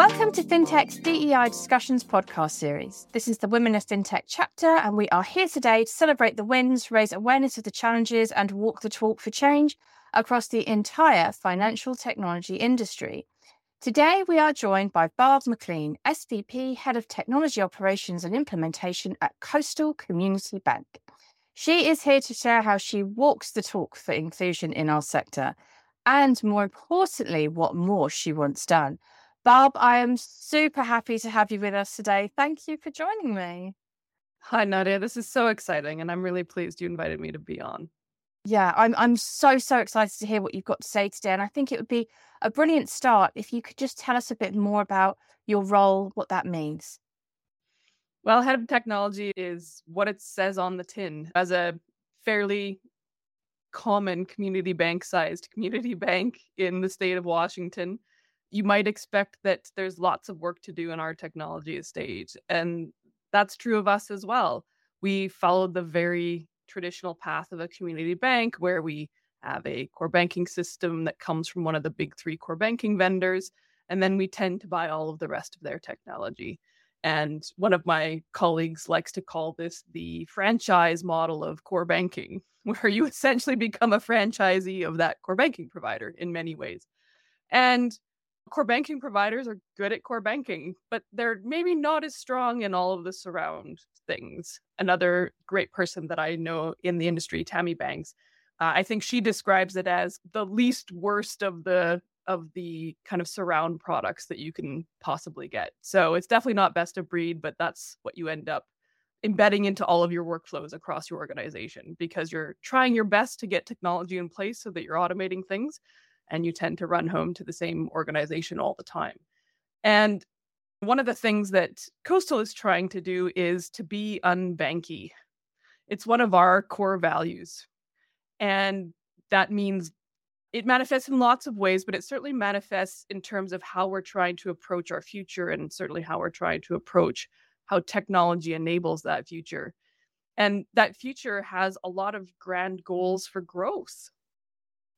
Welcome to FinTech's DEI Discussions podcast series. This is the Women of FinTech chapter, and we are here today to celebrate the wins, raise awareness of the challenges, and walk the talk for change across the entire financial technology industry. Today, we are joined by Barb Maclean, SVP, Head of Technology Operations and Implementation at Coastal Community Bank. She is here to share how she walks the talk for inclusion in our sector, and more importantly, what more she wants done. Barb, I am super happy to have you with us today. Thank you for joining me. Hi, Nadia. This is so exciting, and I'm really pleased you invited me to be on. Yeah, I'm I'm so so excited to hear what you've got to say today, and I think it would be a brilliant start if you could just tell us a bit more about your role, what that means. Well, head of technology is what it says on the tin. As a fairly common community bank sized community bank in the state of Washington, you might expect that there's lots of work to do in our technology estate. And that's true of us as well. We followed the very traditional path of a community bank where we have a core banking system that comes from one of the big three core banking vendors. And then we tend to buy all of the rest of their technology. And one of my colleagues likes to call this the franchise model of core banking, where you essentially become a franchisee of that core banking provider in many ways. And core banking providers are good at core banking, but they're maybe not as strong in all of the surround things. Another great person that I know in the industry, Tammy Banks, uh, I think she describes it as the least worst of the of the kind of surround products that you can possibly get. So it's definitely not best of breed, but that's what you end up embedding into all of your workflows across your organization because you're trying your best to get technology in place so that you're automating things and you tend to run home to the same organization all the time. And one of the things that Coastal is trying to do is to be unbanky. It's one of our core values. And that means it manifests in lots of ways, but it certainly manifests in terms of how we're trying to approach our future and certainly how we're trying to approach how technology enables that future. And that future has a lot of grand goals for growth.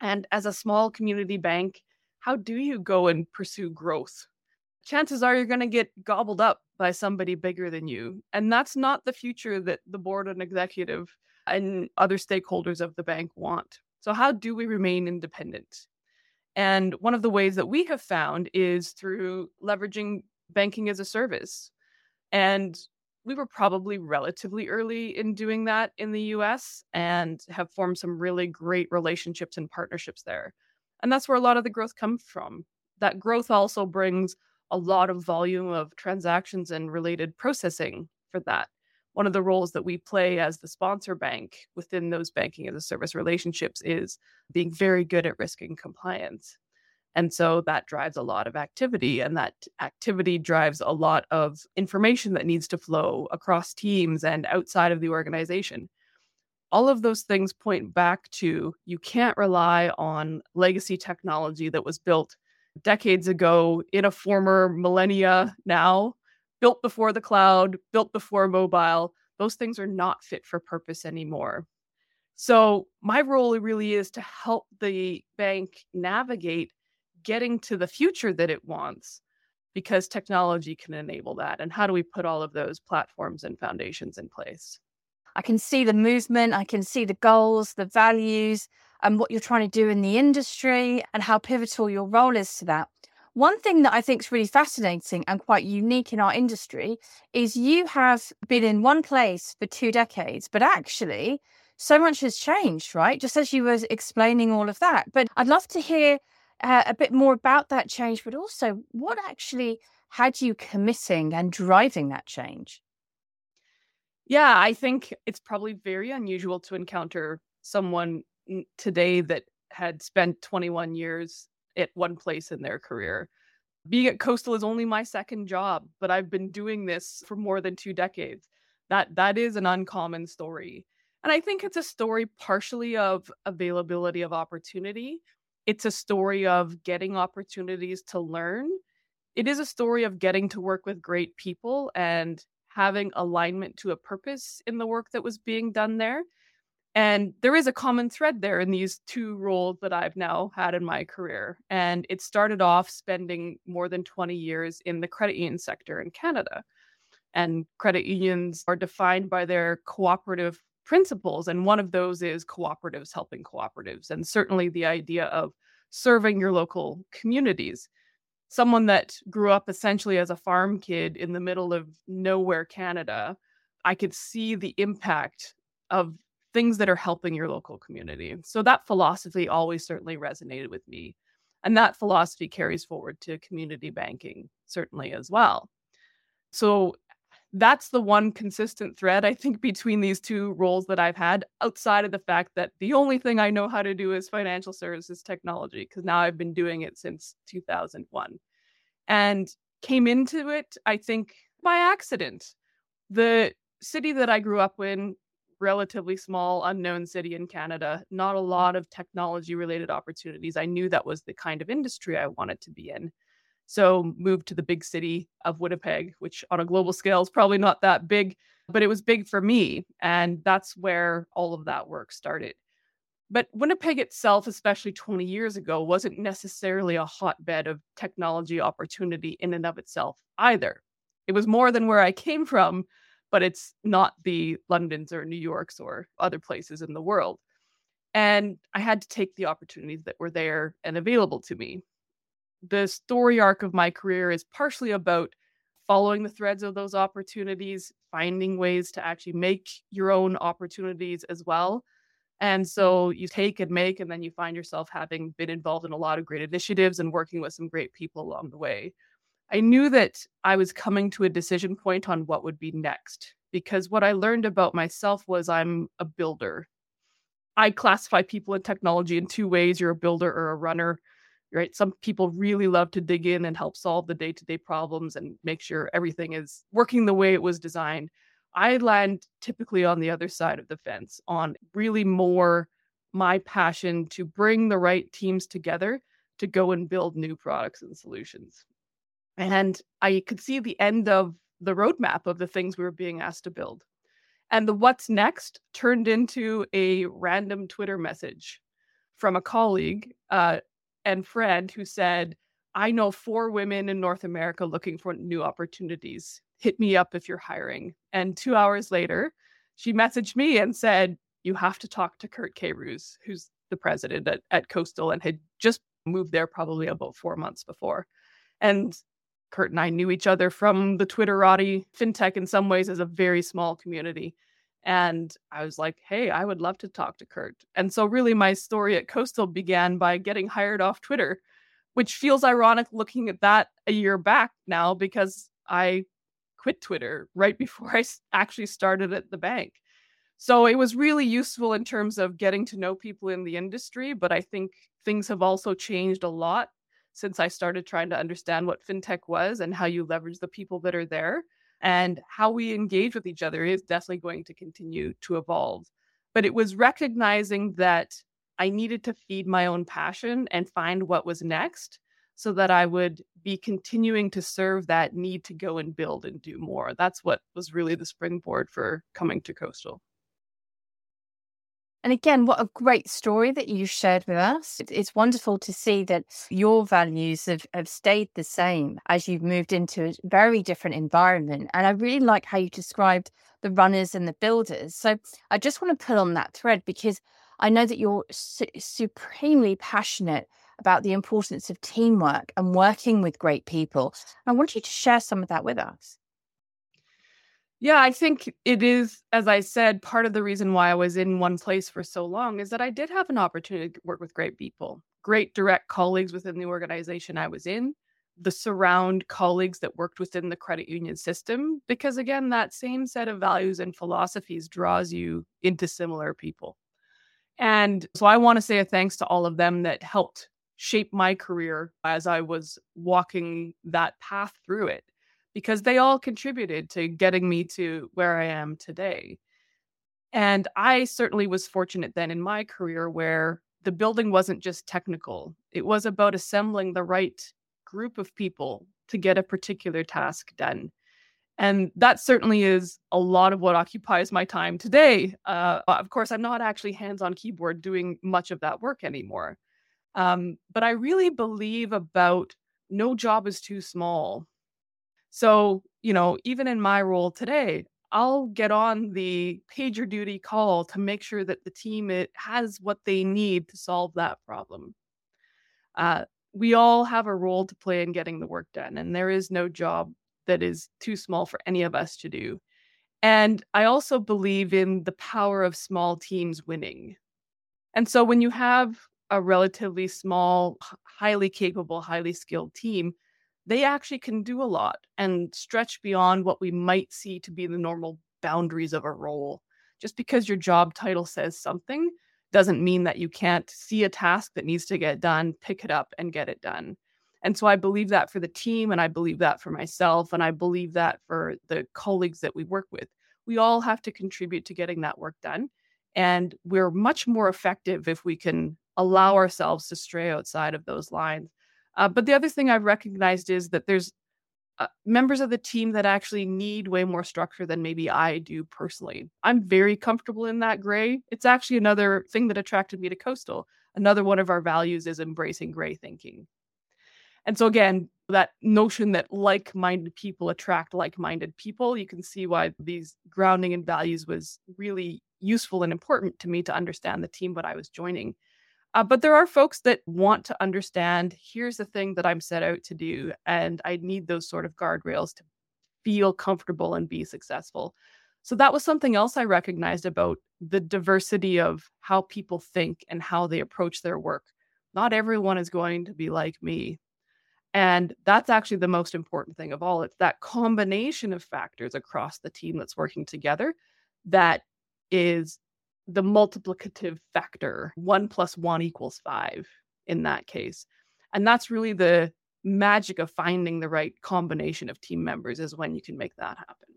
And as a small community bank, how do you go and pursue growth? Chances are you're going to get gobbled up by somebody bigger than you. And that's not the future that the board and executive and other stakeholders of the bank want. So, how do we remain independent? And one of the ways that we have found is through leveraging banking as a service. And we were probably relatively early in doing that in the US and have formed some really great relationships and partnerships there. And that's where a lot of the growth comes from. That growth also brings a lot of volume of transactions and related processing for that. One of the roles that we play as the sponsor bank within those banking as a service relationships is being very good at risk and compliance. And so that drives a lot of activity, and that activity drives a lot of information that needs to flow across teams and outside of the organization. All of those things point back to you can't rely on legacy technology that was built decades ago in a former millennia now, built before the cloud, built before mobile. Those things are not fit for purpose anymore. So, my role really is to help the bank navigate getting to the future that it wants because technology can enable that. And how do we put all of those platforms and foundations in place? I can see the movement, I can see the goals, the values, and what you're trying to do in the industry and how pivotal your role is to that. One thing that I think is really fascinating and quite unique in our industry is you have been in one place for two decades, but actually, so much has changed, right? Just as you were explaining all of that. But I'd love to hear uh, a bit more about that change, but also what actually had you committing and driving that change? Yeah, I think it's probably very unusual to encounter someone today that had spent 21 years at one place in their career. Being at Coastal is only my second job, but I've been doing this for more than two decades. That that is an uncommon story. And I think it's a story partially of availability of opportunity, it's a story of getting opportunities to learn. It is a story of getting to work with great people and having alignment to a purpose in the work that was being done there. And there is a common thread there in these two roles that I've now had in my career. And it started off spending more than 20 years in the credit union sector in Canada. And credit unions are defined by their cooperative principles. And one of those is cooperatives helping cooperatives. And certainly the idea of serving your local communities. Someone that grew up essentially as a farm kid in the middle of nowhere, Canada, I could see the impact of things that are helping your local community. So that philosophy always certainly resonated with me. And that philosophy carries forward to community banking, certainly as well. So that's the one consistent thread, I think, between these two roles that I've had, outside of the fact that the only thing I know how to do is financial services technology, because now I've been doing it since 2001. And came into it, I think, by accident. The city that I grew up in relatively small, unknown city in Canada, not a lot of technology related opportunities. I knew that was the kind of industry I wanted to be in. So moved to the big city of Winnipeg, which on a global scale is probably not that big, but it was big for me. And that's where all of that work started. But Winnipeg itself, especially 20 years ago, wasn't necessarily a hotbed of technology opportunity in and of itself either. It was more than where I came from, but it's not the Londons or New Yorks or other places in the world. And I had to take the opportunities that were there and available to me. The story arc of my career is partially about following the threads of those opportunities, finding ways to actually make your own opportunities as well. And so mm-hmm. you take and make, and then you find yourself having been involved in a lot of great initiatives and working with some great people along the way. I knew that I was coming to a decision point on what would be next because what I learned about myself was I'm a builder. I classify people in technology in two ways you're a builder or a runner, right? Some people really love to dig in and help solve the day to day problems and make sure everything is working the way it was designed. I land typically on the other side of the fence, on really more my passion to bring the right teams together to go and build new products and solutions. And I could see the end of the roadmap of the things we were being asked to build. And the what's next turned into a random Twitter message from a colleague uh, and friend who said, I know four women in North America looking for new opportunities. Hit me up if you're hiring. And two hours later, she messaged me and said, You have to talk to Curt Queyrouze, who's the president at, at Coastal and had just moved there probably about four months before. And Curt and I knew each other from the Twitterati. FinTech, in some ways, is a very small community. And I was like, hey, I would love to talk to Curt. And so, really, my story at Coastal began by getting hired off Twitter, which feels ironic looking at that a year back now because I quit Twitter right before I actually started at the bank. So, it was really useful in terms of getting to know people in the industry. But I think things have also changed a lot since I started trying to understand what fintech was and how you leverage the people that are there. And how we engage with each other is definitely going to continue to evolve. But it was recognizing that I needed to feed my own passion and find what was next so that I would be continuing to serve that need to go and build and do more. That's what was really the springboard for coming to Coastal. And again, what a great story that you shared with us. It's wonderful to see that your values have, have stayed the same as you've moved into a very different environment. And I really like how you described the runners and the builders. So I just want to pull on that thread because I know that you're su- supremely passionate about the importance of teamwork and working with great people. I want you to share some of that with us. Yeah, I think it is, as I said, part of the reason why I was in one place for so long is that I did have an opportunity to work with great people, great direct colleagues within the organization I was in, the surround colleagues that worked within the credit union system, because again, that same set of values and philosophies draws you into similar people. And so I want to say a thanks to all of them that helped shape my career as I was walking that path through it because they all contributed to getting me to where I am today. And I certainly was fortunate then in my career where the building wasn't just technical, it was about assembling the right group of people to get a particular task done. And that certainly is a lot of what occupies my time today. Uh, of course, I'm not actually hands on keyboard doing much of that work anymore. Um, but I really believe about no job is too small. So, you know, even in my role today, I'll get on the pager duty call to make sure that the team it has what they need to solve that problem. Uh, we all have a role to play in getting the work done, and there is no job that is too small for any of us to do. And I also believe in the power of small teams winning. And so when you have a relatively small, highly capable, highly skilled team, they actually can do a lot and stretch beyond what we might see to be the normal boundaries of a role. Just because your job title says something doesn't mean that you can't see a task that needs to get done, pick it up, and get it done. And so I believe that for the team, and I believe that for myself, and I believe that for the colleagues that we work with. We all have to contribute to getting that work done. And we're much more effective if we can allow ourselves to stray outside of those lines. Uh, but the other thing I've recognized is that there's uh, members of the team that actually need way more structure than maybe I do personally. I'm very comfortable in that gray. It's actually another thing that attracted me to Coastal. Another one of our values is embracing gray thinking. And so, again, that notion that like minded people attract like minded people, you can see why these grounding in values was really useful and important to me to understand the team what I was joining. Uh, but there are folks that want to understand here's the thing that I'm set out to do, and I need those sort of guardrails to feel comfortable and be successful. So that was something else I recognized about the diversity of how people think and how they approach their work. Not everyone is going to be like me. And that's actually the most important thing of all. It's that combination of factors across the team that's working together that is the multiplicative factor. One plus one equals five in that case. And that's really the magic of finding the right combination of team members is when you can make that happen.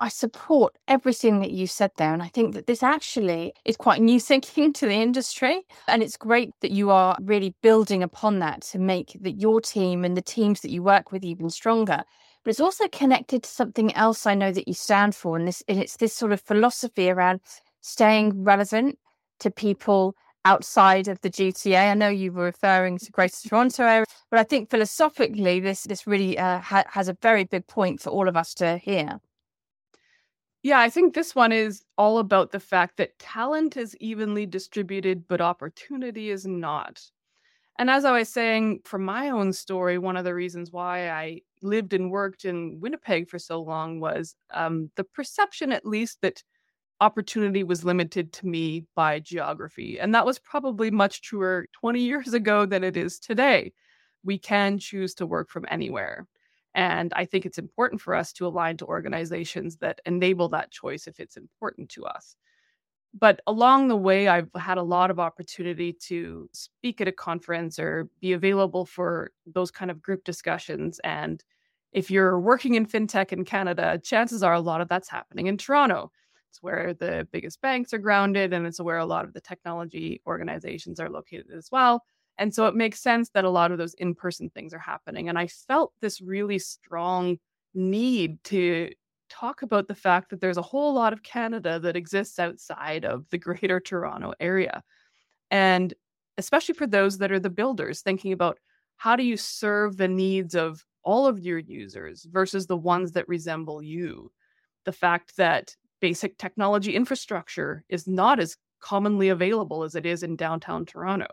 I support everything that you said there. And I think that this actually is quite new thinking to the industry. And it's great that you are really building upon that to make that your team and the teams that you work with even stronger. But it's also connected to something else I know that you stand for. And this and it's this sort of philosophy around staying relevant to people outside of the GTA. I know you were referring to Greater Toronto area, but I think philosophically, this this really uh, ha- has a very big point for all of us to hear. Yeah, I think this one is all about the fact that talent is evenly distributed, but opportunity is not. And as I was saying, from my own story, one of the reasons why I lived and worked in Winnipeg for so long was um, the perception, at least, that opportunity was limited to me by geography. And that was probably much truer 20 years ago than it is today. We can choose to work from anywhere. And I think it's important for us to align to organizations that enable that choice if it's important to us. But along the way, I've had a lot of opportunity to speak at a conference or be available for those kind of group discussions. And if you're working in fintech in Canada, chances are a lot of that's happening in Toronto. It's where the biggest banks are grounded, and it's where a lot of the technology organizations are located as well. And so it makes sense that a lot of those in person things are happening. And I felt this really strong need to talk about the fact that there's a whole lot of Canada that exists outside of the greater Toronto area. And especially for those that are the builders, thinking about how do you serve the needs of all of your users versus the ones that resemble you. The fact that basic technology infrastructure is not as commonly available as it is in downtown Toronto.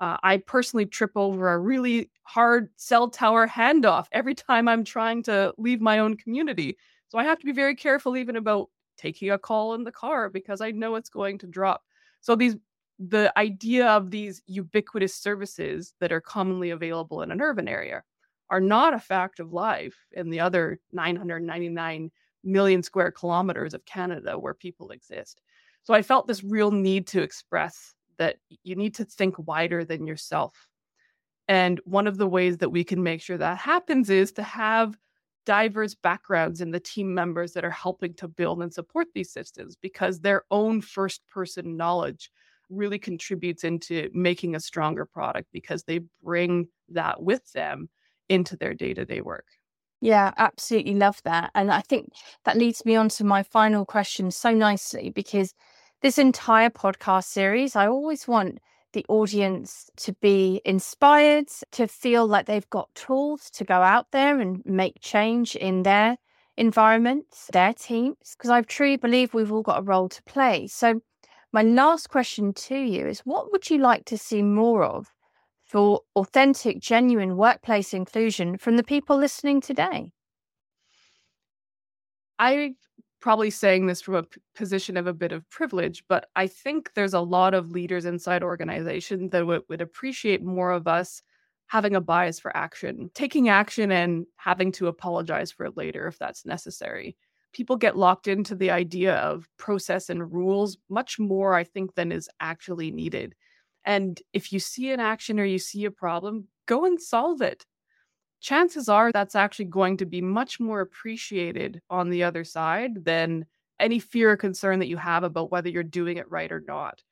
Uh, I personally trip over a really hard cell tower handoff every time I'm trying to leave my own community. So I have to be very careful even about taking a call in the car because I know it's going to drop. So these the idea of these ubiquitous services that are commonly available in an urban area are not a fact of life in the other 999 million square kilometers of Canada where people exist. So I felt this real need to express that you need to think wider than yourself. And one of the ways that we can make sure that happens is to have diverse backgrounds in the team members that are helping to build and support these systems because their own first person knowledge really contributes into making a stronger product because they bring that with them into their day to day work. Yeah, absolutely love that. And I think that leads me on to my final question so nicely because this entire podcast series, I always want the audience to be inspired, to feel like they've got tools to go out there and make change in their environments, their teams, because I truly believe we've all got a role to play. So, my last question to you is what would you like to see more of for authentic, genuine workplace inclusion from the people listening today? I'm probably saying this from a position of a bit of privilege, but I think there's a lot of leaders inside organizations that would appreciate more of us having a bias for action, taking action and having to apologize for it later if that's necessary. People get locked into the idea of process and rules much more, I think, than is actually needed. And if you see an action or you see a problem, go and solve it chances are that's actually going to be much more appreciated on the other side than any fear or concern that you have about whether you're doing it right or not.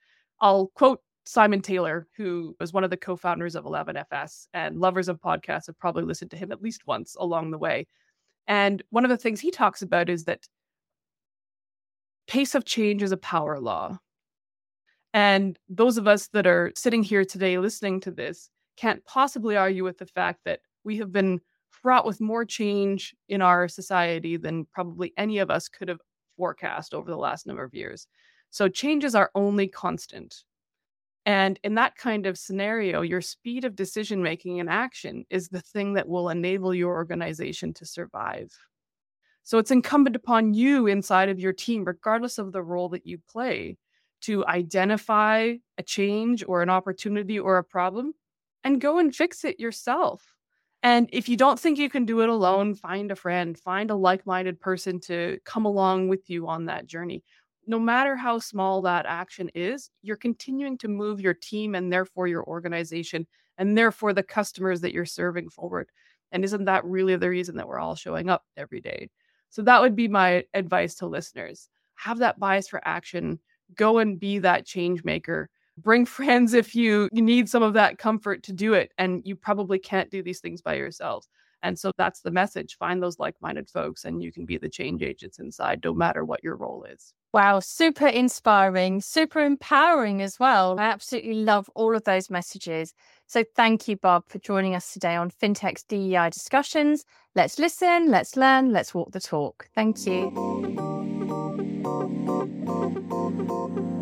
I'll quote Simon Taylor, who was one of the co founders of 11FS, and lovers of podcasts have probably listened to him at least once along the way. And one of the things he talks about is that pace of change is a power law. And those of us that are sitting here today listening to this can't possibly argue with the fact that we have been fraught with more change in our society than probably any of us could have forecast over the last number of years. So changes are only constant. And in that kind of scenario, your speed of decision making and action is the thing that will enable your organization to survive. So it's incumbent upon you inside of your team, regardless of the role that you play, to identify a change or an opportunity or a problem and go and fix it yourself. And if you don't think you can do it alone, find a friend, find a like minded person to come along with you on that journey. No matter how small that action is, you're continuing to move your team and therefore your organization and therefore the customers that you're serving forward. And isn't that really the reason that we're all showing up every day? So that would be my advice to listeners. Have that bias for action, go and be that change maker. Bring friends if you, need some of that comfort to do it and you probably can't do these things by yourselves and so that's the message find those like-minded folks and you can be the change agents inside no matter what your role is. Wow super inspiring super empowering as well. I absolutely love all of those messages. So thank you Barb for joining us today on fintech's dei discussions. Let's listen let's learn let's walk the talk. Thank you Thank you.